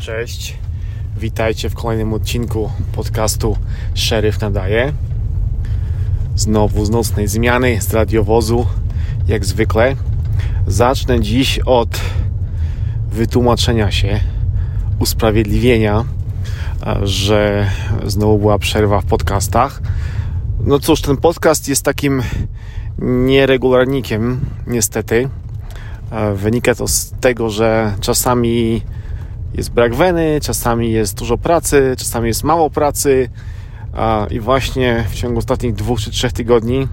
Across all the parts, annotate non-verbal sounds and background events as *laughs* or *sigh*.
Cześć, witajcie w kolejnym odcinku podcastu Szeryf Nadaje. Znowu z nocnej zmiany, z radiowozu, jak zwykle. Zacznę dziś od wytłumaczenia się, usprawiedliwienia, że znowu była przerwa w podcastach. No cóż, ten podcast jest takim nieregularnikiem, niestety. Wynika to z tego, że czasami jest brak weny, czasami jest dużo pracy, czasami jest mało pracy. I właśnie w ciągu ostatnich dwóch czy trzech tygodni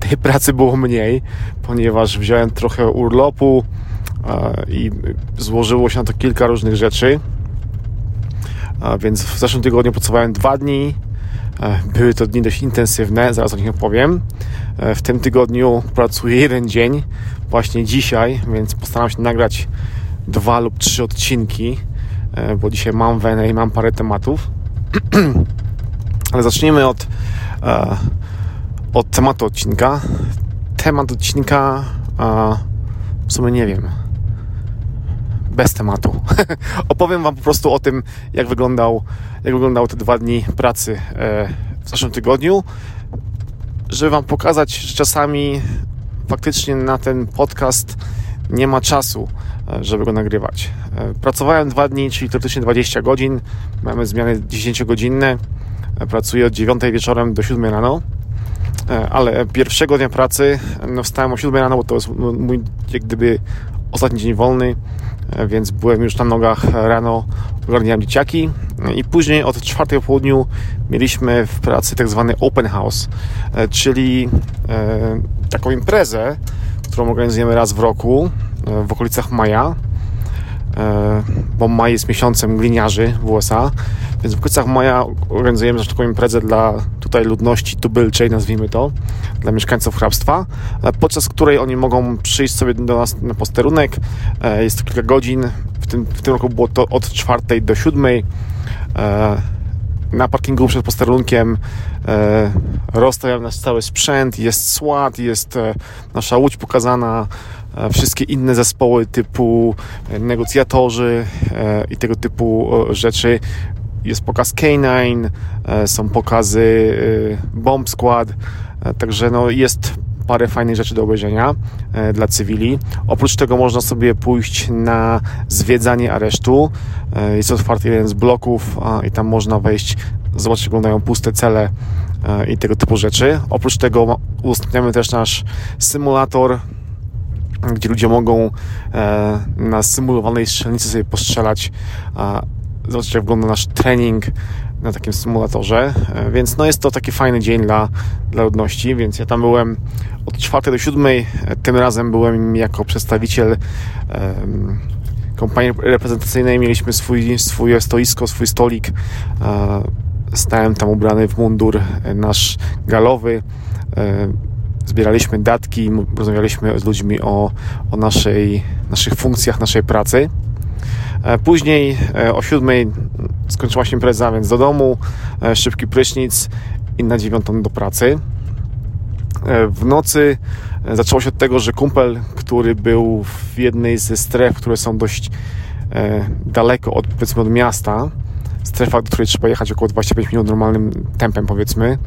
tej pracy było mniej, ponieważ wziąłem trochę urlopu i złożyło się na to kilka różnych rzeczy. Więc w zeszłym tygodniu pracowałem dwa dni. Były to dni dość intensywne, zaraz o nich opowiem. W tym tygodniu pracuję jeden dzień, właśnie dzisiaj, więc postaram się nagrać dwa lub trzy odcinki, e, bo dzisiaj mam wenę i mam parę tematów. *clears throat* Ale zacznijmy od, e, od tematu odcinka. Temat odcinka w sumie nie wiem. Bez tematu. *laughs* Opowiem Wam po prostu o tym, jak wyglądał, jak wyglądały te dwa dni pracy e, w zeszłym tygodniu, żeby Wam pokazać, że czasami faktycznie na ten podcast nie ma czasu, e, żeby go nagrywać. E, pracowałem dwa dni, czyli teoretycznie 20 godzin. Mamy zmiany 10-godzinne. E, pracuję od 9 wieczorem do 7 rano. Ale pierwszego dnia pracy no, wstałem o 7 rano, bo to jest mój jak gdyby ostatni dzień wolny, więc byłem już na nogach rano, ogarniałem dzieciaki i później od 4 po południu mieliśmy w pracy tak zwany open house, czyli taką imprezę, którą organizujemy raz w roku e, w okolicach maja, e, bo maj jest miesiącem gliniarzy w USA, więc w okolicach maja organizujemy taką imprezę dla tutaj ludności tubylczej, nazwijmy to, dla mieszkańców hrabstwa, e, podczas której oni mogą przyjść sobie do nas na posterunek. Jest to kilka godzin. W tym, w tym roku było to od czwartej do siódmej na parkingu przed posterunkiem e, rozstawiam nasz cały sprzęt, jest SWAT, jest e, nasza łódź pokazana, e, wszystkie inne zespoły typu e, negocjatorzy e, i tego typu rzeczy. Jest pokaz K9, e, są pokazy Bomb Squad, także no jest parę fajnych rzeczy do obejrzenia dla cywili. Oprócz tego można sobie pójść na zwiedzanie aresztu. Jest otwarty jeden z bloków i tam można wejść, zobaczyć, jak wyglądają puste cele i tego typu rzeczy. Oprócz tego udostępniamy też nasz symulator, gdzie ludzie mogą na symulowanej strzelnicy sobie postrzelać, zobaczyć, jak wygląda nasz trening na takim symulatorze, e, więc no jest to taki fajny dzień dla, dla ludności, więc ja tam byłem od 4 do 7, e, tym razem byłem jako przedstawiciel kompanii reprezentacyjnej, mieliśmy swój, swój stoisko, swój stolik, e, stałem tam ubrany w mundur nasz galowy, zbieraliśmy datki, rozmawialiśmy z ludźmi o, o naszej, naszych funkcjach, naszej pracy. Później o siódmej skończyła się impreza, więc do domu, e, szybki prysznic i na dziewiątą do pracy. E, w nocy e, zaczęło się od tego, że kumpel, który był w jednej ze stref, które są dość daleko od, powiedzmy, od miasta, strefa, do której trzeba jechać około 25 minut normalnym tempem, powiedzmy,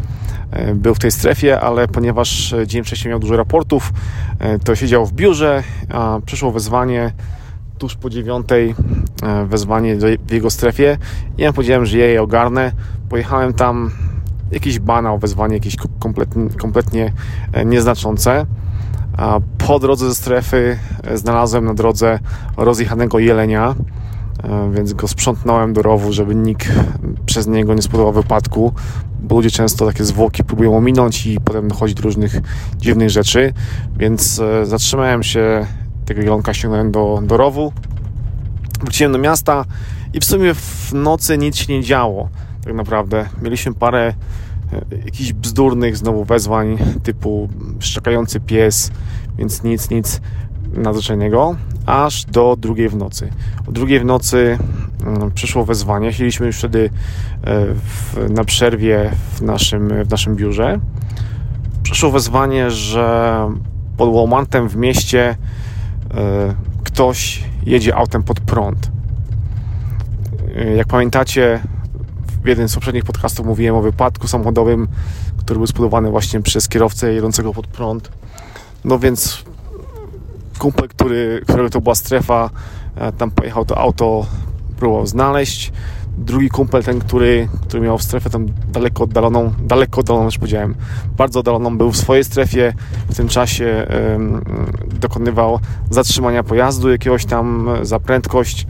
był w tej strefie, ale ponieważ dzień wcześniej miał dużo raportów, to siedział w biurze, a przyszło wezwanie tuż po dziewiątej e, wezwanie w jego strefie. Ja powiedziałem, że ja je ogarnę. Pojechałem tam, jakiś banał, wezwanie jakieś kompletnie, kompletnie e, nieznaczące. Po drodze ze strefy e, znalazłem na drodze rozjechanego jelenia, więc go sprzątnąłem do rowu, żeby nikt przez niego nie spowodował wypadku, bo ludzie często takie zwłoki próbują ominąć i potem dochodzi do różnych dziwnych rzeczy, więc zatrzymałem się tego jelonka ściągnąłem do, do rowu. Wróciłem do miasta i w sumie w nocy nic się nie działo. Tak naprawdę. Mieliśmy parę e, jakichś bzdurnych znowu wezwań typu szczekający pies, więc nic, nic nadzwyczajnego, aż do drugiej w nocy. O drugiej w nocy mm, przyszło wezwanie. Siedzieliśmy już wtedy e, w, na przerwie w naszym, w naszym biurze. Przyszło wezwanie, że pod Walmartem w mieście E, ktoś jedzie autem pod prąd. jak pamiętacie, w jednym z poprzednich podcastów mówiłem o wypadku samochodowym, który był spowodowany właśnie przez kierowcę jedącego pod prąd. No więc kumpel, który, którego to była strefa, e, tam pojechał to auto, próbował znaleźć. Drugi kumpel, ten, który, który miał strefę tam daleko oddaloną, daleko oddaloną już powiedziałem, bardzo oddaloną, był w swojej strefie, w tym czasie dokonywał zatrzymania pojazdu jakiegoś tam za prędkość,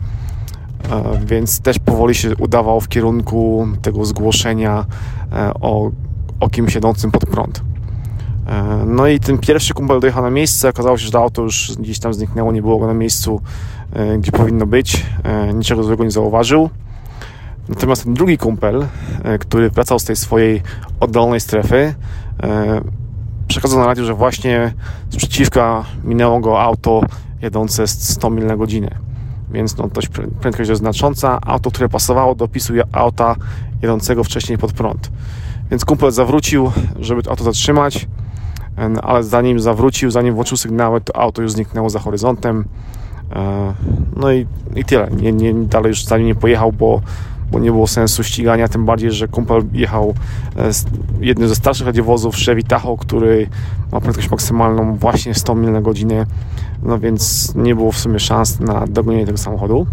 um, więc też powoli się udawał w kierunku tego zgłoszenia um, o, o kimś siedzącym pod prąd. E, no i ten pierwszy kumpel dojechał na miejsce, okazało się, że to auto już gdzieś tam zniknęło, nie było go na miejscu, e, gdzie powinno być, e, niczego złego nie zauważył. Natomiast ten drugi kumpel, który wracał z tej swojej oddalonej strefy, przekazał na radiu, że właśnie z przeciwka minęło go auto jadące 100 mil na godzinę. Więc no, dość prędkość jest znacząca. Auto, które pasowało do opisu auta jadącego wcześniej pod prąd. Więc kumpel zawrócił, żeby to auto zatrzymać ale zanim zawrócił, zanim włączył sygnały, to auto już zniknęło za horyzontem. E, no i, i tyle. Nie, nie, dalej już za nim nie pojechał, bo, bo nie było sensu ścigania, tym bardziej, że kumpel jechał e, jednym ze starszych radiowozów Chevy Tahoe, który ma prędkość maksymalną właśnie 100 mil na godzinę, no więc nie było w sumie szans na dogonienie tego samochodu.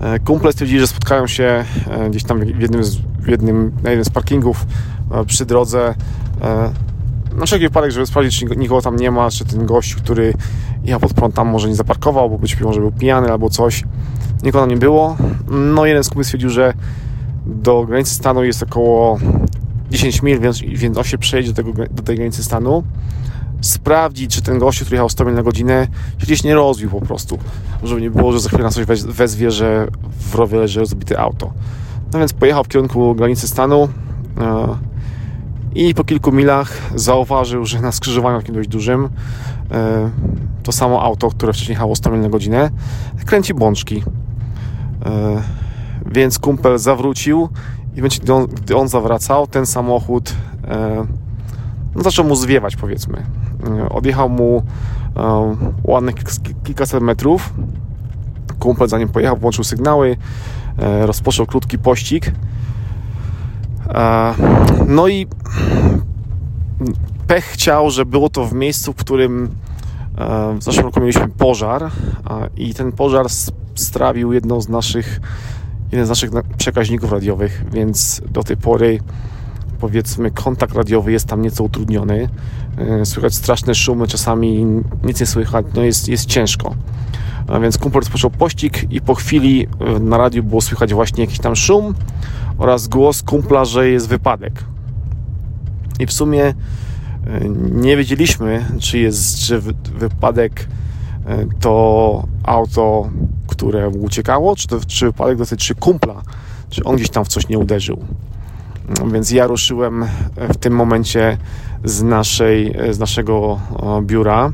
E, kumple stwierdzili, że spotkają się gdzieś tam w jednym, z, w jednym na jednym z parkingów przy drodze na wszelki wypadek, żeby sprawdzić, czy nikogo tam nie ma, czy ten gość, który jechał pod prąd tam może nie zaparkował, bo być może był pijany albo coś. Nikogo tam nie było. No jeden z kumpli stwierdził, że do granicy stanu jest około 10 mil, więc, więc on się przejedzie do, tego, do tej granicy stanu sprawdzić, czy ten gość, który jechał 100 mil na godzinę, się gdzieś nie rozbił po prostu. Żeby nie było, że za chwilę na coś wezwie, że w rowie leży rozbite auto. No więc pojechał w kierunku granicy stanu. I po kilku milach zauważył, że na skrzyżowaniu takim dość dużym e, to samo auto, które wcześniej jechało 100 mil na godzinę, kręci bączki. E, więc kumpel zawrócił i gdy on, gdy on zawracał, ten samochód e, no, zaczął mu zwiewać, powiedzmy. Odjechał mu ładnych kilkaset metrów. Kumpel zanim pojechał, włączył sygnały, rozpoczął krótki pościg no i pech chciał, że było to w miejscu, w którym e, w zeszłym roku mieliśmy pożar i ten pożar strawił jedną z naszych, jeden z naszych przekaźników radiowych, więc do tej pory powiedzmy kontakt radiowy jest tam nieco utrudniony. E, słychać straszne szumy, czasami nic nie słychać, no jest, jest ciężko. Więc kumpel rozpoczął pościg i po chwili e, na radiu było słychać właśnie jakiś tam szum oraz głos kumpla, że jest wypadek. I w sumie e, nie wiedzieliśmy, czy jest czy wypadek e, to auto, które uciekało, czy, to, czy wypadek dotyczy kumpla, czy on gdzieś tam w coś nie uderzył. No, więc ja ruszyłem w tym momencie z, naszej, z naszego biura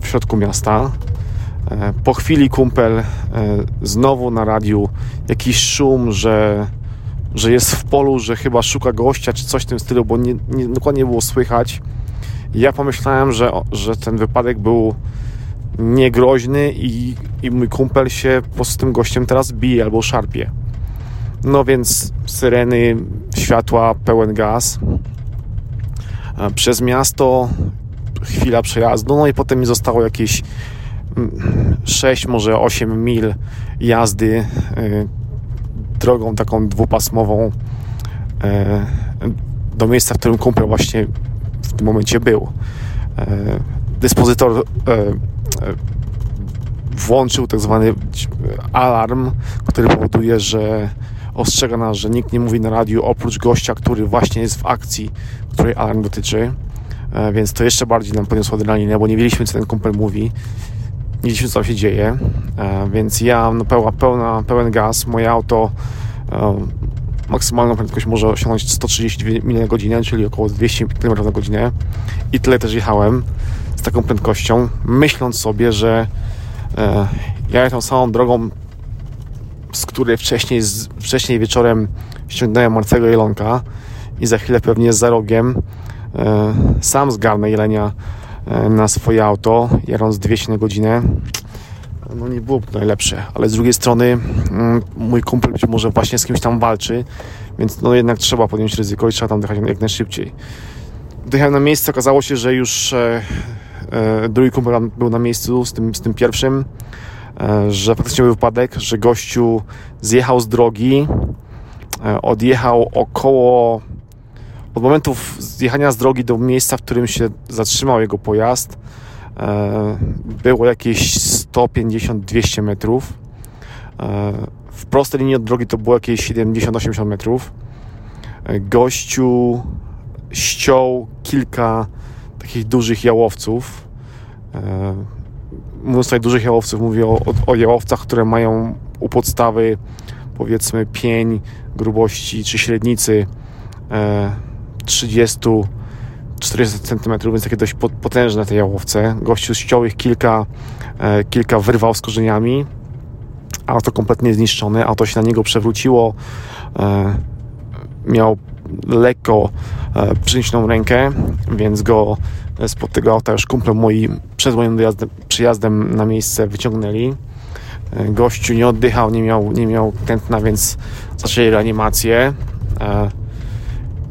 w środku miasta E, po chwili kumpel e, znowu na radiu jakiś szum, że, że jest w polu, że chyba szuka gościa czy coś w tym stylu, bo nie, nie, dokładnie było słychać. Ja pomyślałem, że, że ten wypadek był niegroźny i, i mój kumpel się po prostu tym gościem teraz bije albo szarpie. No więc syreny, światła, pełen gaz. E, przez miasto chwila przejazdu, no i potem mi zostało jakieś 6, może 8 mil jazdy e, drogą taką dwupasmową e, do miejsca, w którym kumpel właśnie w tym momencie był. E, dyspozytor włączył tak zwany alarm, który powoduje, że ostrzega nas, że nikt nie mówi na radiu oprócz gościa, który właśnie jest w akcji, której alarm dotyczy. Więc to jeszcze bardziej nam podniosło adrenalinę, bo nie wiedzieliśmy, co ten kumpel mówi nie wiedzieliśmy co się dzieje, e, więc ja no, pełna, pełna, pełen gaz, moje auto e, maksymalną prędkość może osiągnąć 130 mil na godzinę, czyli około 200 km na godzinę. I tyle też jechałem z taką prędkością, myśląc sobie, że e, ja tą samą drogą, z której wcześniej, wcześniej wieczorem ściągnąłem martwego jelonka i za chwilę pewnie za rogiem sam zgarnę jelenia na swoje auto, jadąc 200 na godzinę. no nie było najlepsze, ale z drugiej strony mm, mój kumpel być może właśnie z kimś tam walczy, więc no jednak trzeba podjąć ryzyko i trzeba tam dojechać jak najszybciej. Dojechałem na miejsce, okazało się, że już e, e, drugi kumpel był na miejscu z tym, z tym pierwszym, e, że faktycznie był wypadek, że gościu zjechał z drogi, e, odjechał około od momentu zjechania z drogi do miejsca, w którym się zatrzymał jego pojazd, e, było jakieś 150-200 metrów. E, w prostej linii od drogi to było jakieś 70-80 metrów. E, gościu ściął kilka takich dużych jałowców. Mówiąc tutaj dużych jałowców, mówię o, o jałowcach, które mają u podstawy powiedzmy pień grubości czy średnicy 30-40 cm, więc takie dość potężne te jałowce. Gościu ściął ich kilka, e, kilka wyrwał z korzeniami. Auto kompletnie zniszczone, auto się na niego przewróciło. E, miał lekko e, przyniesiną rękę, więc go spod tego auta już kumple moi przed moim dojazdem, przyjazdem na miejsce wyciągnęli. Gościu nie oddychał, nie miał, nie miał tętna, więc zaczęli reanimację.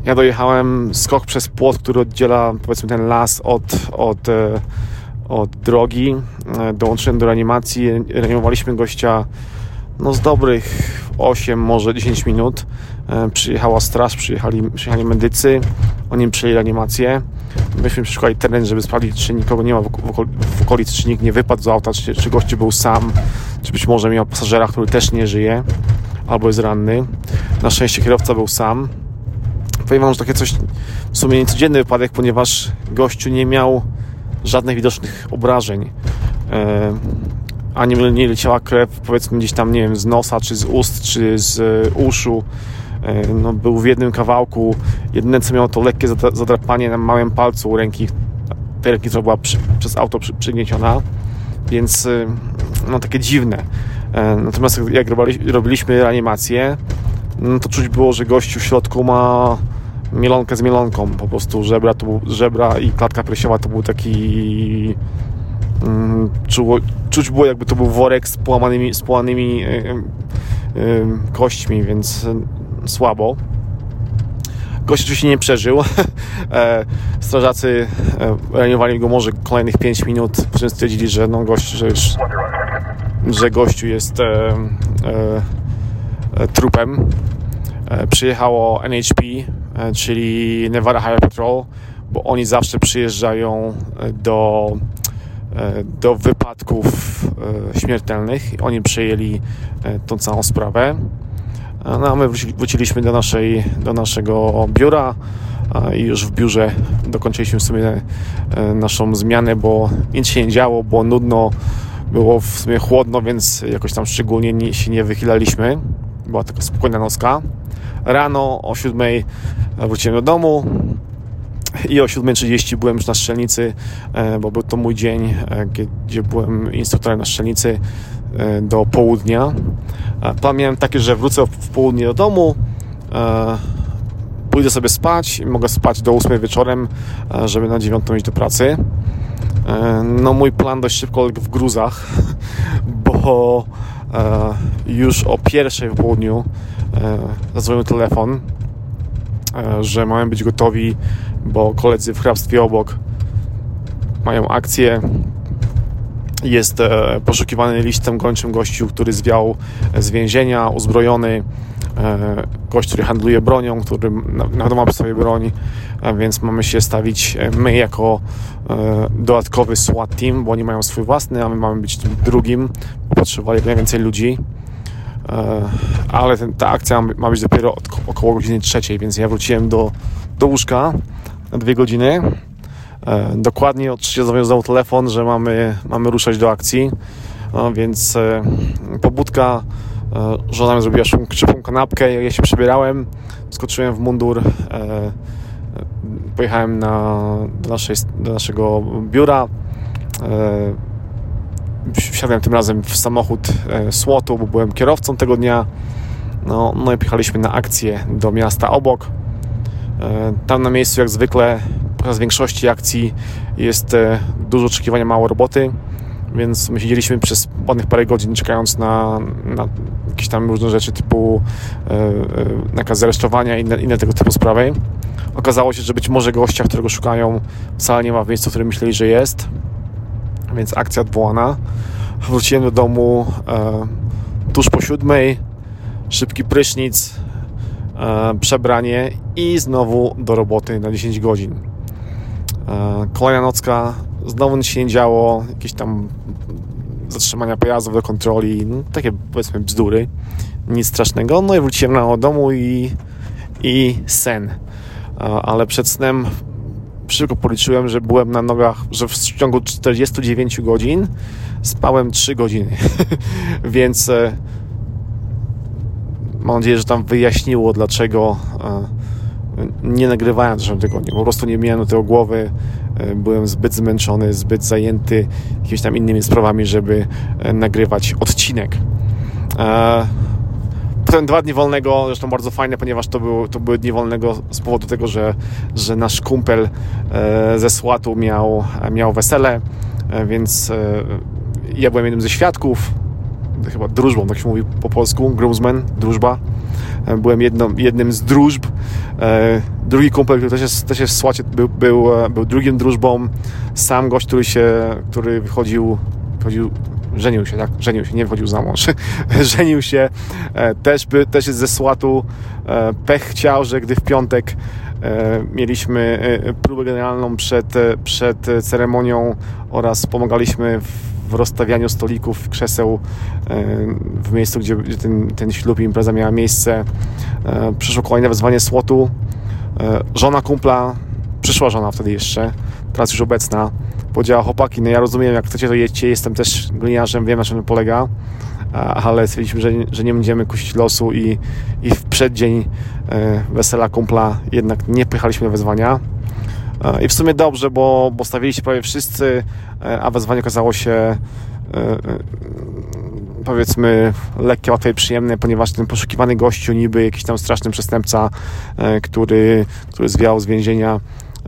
Ja dojechałem skok przez płot, który oddziela powiedzmy ten las od, od, e, od drogi. E, dołączyłem do reanimacji. Reanimowaliśmy gościa no, z dobrych 8, może 10 minut. E, przyjechała straż, przyjechali, przyjechali medycy. Oni przyjęli reanimację. Myśmy przeszukali teren, żeby sprawdzić, czy nikogo nie ma w, okolicy, czy nikt nie wypadł z auta, czy, czy gościu był sam, czy być może miał pasażera, który też nie żyje albo jest ranny. Na szczęście kierowca był sam powiem wam, że takie coś w sumie niecodzienny wypadek, ponieważ gościu nie miał żadnych widocznych obrażeń. E, ani nie leciała krew, powiedzmy gdzieś tam, nie wiem, z nosa, czy z ust, czy z e, uszu. E, no, był w jednym kawałku. Jedyne co miało to lekkie zadrapanie na małym palcu ręki, tej ręki, która była przy, przez auto przy, przygnieciona. Więc no takie dziwne. Natomiast jak robiliśmy reanimację, no to czuć było, że gościu w środku ma mielonkę z mielonką. Po prostu żebra, to był, żebra i klatka piersiowa to był taki... Mm, czuło, czuć było jakby to był worek z połamanymi, z połamanymi yy, yy, kośćmi, więc słabo. Gość oczywiście nie przeżył. *laughs* E, strażacy e, reanimowali go może kolejnych 5 minut, po czym stwierdzili, że no gość, że, już, że gościu jest e, trupem. Przyjechało NHP, E, czyli Nevada Highway Patrol, bo oni zawsze przyjeżdżają e, do, e, do wypadków śmiertelnych. Oni przejęli tą całą sprawę. No, a my wróciliśmy do, naszej, do naszego biura i już w biurze dokończyliśmy w sumie naszą zmianę, bo nic się nie działo, było nudno, było w sumie chłodno, więc jakoś tam szczególnie się nie wychylaliśmy. Była taka spokojna noska. Rano o 7 wróciłem do domu i o 7.30 byłem już na strzelnicy, e, bo był to mój dzień, e, gdzie byłem instruktorem na strzelnicy e, do południa. Plan miałem taki, że wrócę w południe do domu, pójdę sobie spać mogę spać do 8 wieczorem, żeby na 9 iść do pracy. No mój plan dość szybko w gruzach, *laughs* bo już o pierwszej w południu zadzwonił telefon E, że mają być gotowi, bo koledzy w hrabstwie obok mają akcję. Jest e, poszukiwany listem gończym gościu, który zwiał z więzienia, uzbrojony. E, gość, który handluje bronią, który na pewno ma przy sobie broń, więc mamy się stawić my jako dodatkowy SWAT team, bo oni mają swój własny, a my mamy być tym drugim. Potrzebowali najwięcej ludzi. E, ale ten, ta akcja ma być dopiero od, około godziny trzeciej, więc ja wróciłem do, do łóżka na dwie godziny. E, dokładnie o trzeciej zawiązał telefon, że mamy, mamy ruszać do akcji, no, więc e, pobudka żona mi zrobiła szybką kanapkę, ja się przebierałem, skoczyłem w mundur, pojechałem na, do, naszej, do naszego biura, wsiadłem tym razem w samochód e, Słotu, bo byłem kierowcą tego dnia. No, no i pojechaliśmy na akcję do miasta obok. E, tam na miejscu, jak zwykle, podczas większości akcji jest e, dużo oczekiwania, mało roboty, więc my siedzieliśmy przez ładnych parę godzin czekając na, na jakieś tam różne rzeczy typu e, e, nakaz aresztowania i inne, inne tego typu sprawy. Okazało się, że być może gościa, którego szukają, wcale nie ma w miejscu, w którym myśleli, że jest, więc akcja odwołana. Wróciłem do domu e, tuż po siódmej, szybki prysznic, przebranie i znowu do roboty na 10 godzin. E, kolejna nocka, znowu nic się nie działo, jakieś tam zatrzymania pojazdów do kontroli, no, takie powiedzmy bzdury, nic strasznego. No i wróciłem na domu i, i sen. Ale przed snem szybko policzyłem, że byłem na nogach, że w ciągu 49 godzin spałem 3 godziny. *laughs* Więc e, mam nadzieję, że tam wyjaśniło, dlaczego e, nie nagrywałem w zeszłym tygodniu. Po prostu nie miałem do tego głowy E, byłem zbyt zmęczony, zbyt zajęty jakimiś tam innymi sprawami, żeby e, nagrywać odcinek. E, potem dwa dni wolnego, zresztą bardzo fajne, ponieważ to, był, to były dni wolnego z powodu tego, że, że nasz kumpel ze Słatu miał, miał wesele, więc ja byłem jednym ze świadków, chyba drużbą, tak się mówi po polsku, groomsman, drużba. Byłem jedną, jednym z drużb. Drugi kumpel, który też jest, też jest w Słacie, był, był, e, był drugim drużbą. Sam gość, który się, który wychodził, wychodził żenił się, tak? Żenił się, nie wychodził za mąż. *laughs* żenił się, e, też, by, też jest ze Słatu. E, pech chciał, że gdy w piątek mieliśmy próbę generalną przed, przed ceremonią oraz pomagaliśmy w rozstawianiu stolików, krzeseł w miejscu, gdzie ten, ten ślub i impreza miała miejsce. Przyszło kolejne wezwanie słotu E, żona kumpla, przyszła żona wtedy jeszcze, teraz już obecna, powiedziała, chłopaki, no ja rozumiem, jak chcecie to jedźcie, jestem też gliniarzem, wiem na czym polega, ale stwierdziliśmy, że, że nie będziemy kusić losu i, i w przeddzień e, wesela kumpla jednak nie pojechaliśmy do wezwania. E, I w sumie dobrze, bo, bo stawili się prawie wszyscy, a wezwanie okazało się powiedzmy lekkie, łatwe i przyjemne, ponieważ ten poszukiwany gościu niby jakiś tam straszny przestępca, e, który, który zwiał z więzienia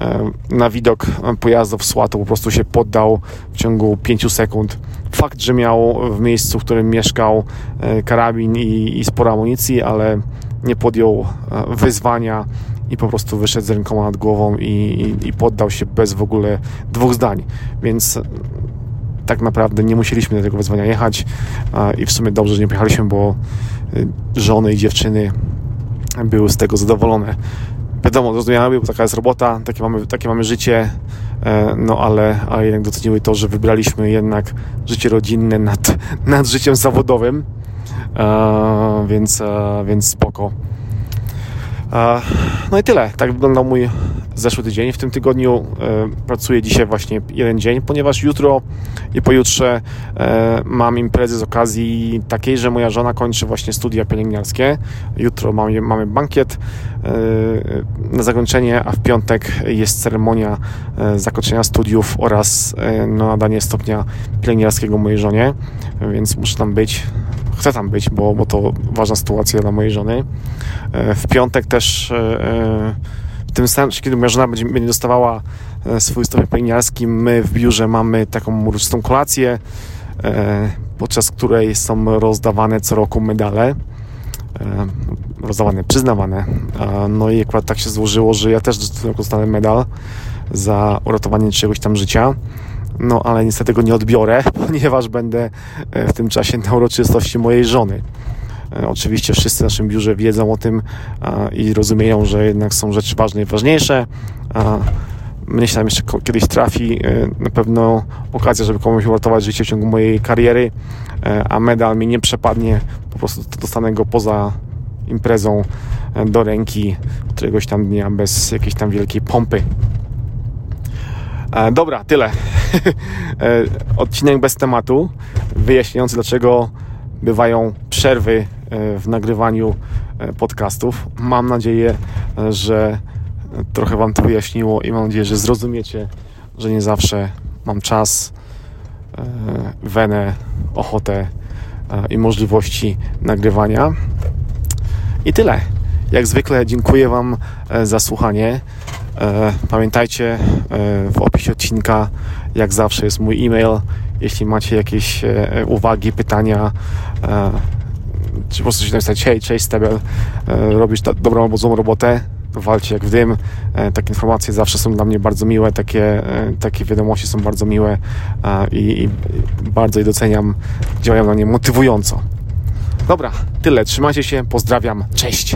e, na widok pojazdów SWAT-u po prostu się poddał w ciągu 5 sekund. Fakt, że miał w miejscu, w którym mieszkał e, karabin i, i sporo amunicji, ale nie podjął wyzwania i po prostu wyszedł z rękoma nad głową i, i, i poddał się bez w ogóle dwóch zdań. Więc tak naprawdę nie musieliśmy do tego wezwania jechać i w sumie dobrze, że nie pojechaliśmy, bo y, żony i dziewczyny były z tego zadowolone. Wiadomo, zrozumiały, bo taka jest robota, takie mamy, takie mamy życie, e, no ale, ale jednak doceniły to, że wybraliśmy jednak życie rodzinne nad, nad życiem zawodowym, e, więc, e, więc spoko. No i tyle. Tak wyglądał mój zeszły tydzień. W tym tygodniu e, pracuję dzisiaj właśnie jeden dzień, ponieważ jutro i pojutrze e, mam imprezy z okazji takiej, że moja żona kończy właśnie studia pielęgniarskie. Jutro mamy, mamy bankiet e, na zakończenie, a w piątek jest ceremonia zakończenia studiów oraz no, nadanie stopnia pielęgniarskiego mojej żonie, więc muszę tam być chcę tam być, bo, bo to ważna sytuacja dla mojej żony. W piątek też tym samym, kiedy moja żona będzie, będzie dostawała e, swój stopień pielęgniarski, my w biurze mamy taką uroczystą kolację, e, podczas której są rozdawane co roku medale e, rozdawane, przyznawane. No i akurat tak się złożyło, że ja też dostanę medal za uratowanie czegoś tam życia. No ale niestety go nie odbiorę, *laughs* ponieważ będę w tym czasie na uroczystości mojej żony. E, oczywiście wszyscy w naszym biurze wiedzą o tym i rozumieją, że jednak są rzeczy ważne i ważniejsze. Mnie się tam jeszcze kiedyś trafi e, na pewno okazja, żeby komuś uratować życie w ciągu mojej kariery, e, a medal mi nie przepadnie, po prostu dostanę go poza imprezą do ręki któregoś tam dnia bez jakiejś tam wielkiej pompy. Dobra, tyle. *laughs* Odcinek bez tematu, wyjaśniający dlaczego bywają przerwy e, w nagrywaniu e, podcastów. Mam nadzieję, e, że trochę Wam to wyjaśniło i mam nadzieję, że zrozumiecie, że nie zawsze mam czas, wenę, ochotę i możliwości nagrywania. I tyle. Jak zwykle dziękuję Wam za słuchanie. Pamiętajcie, w opisie odcinka, jak zawsze, jest mój e-mail Jeśli macie jakieś e, uwagi, pytania, e, czy po prostu się napisać, hej, cześć Stebel, e, robisz dobrą albo złą robotę, walcie jak w dym. E, takie informacje zawsze są dla mnie bardzo miłe, takie, e, takie wiadomości są bardzo miłe e, i, i bardzo je doceniam, działają na mnie motywująco. Dobra, tyle, trzymajcie się, pozdrawiam, cześć!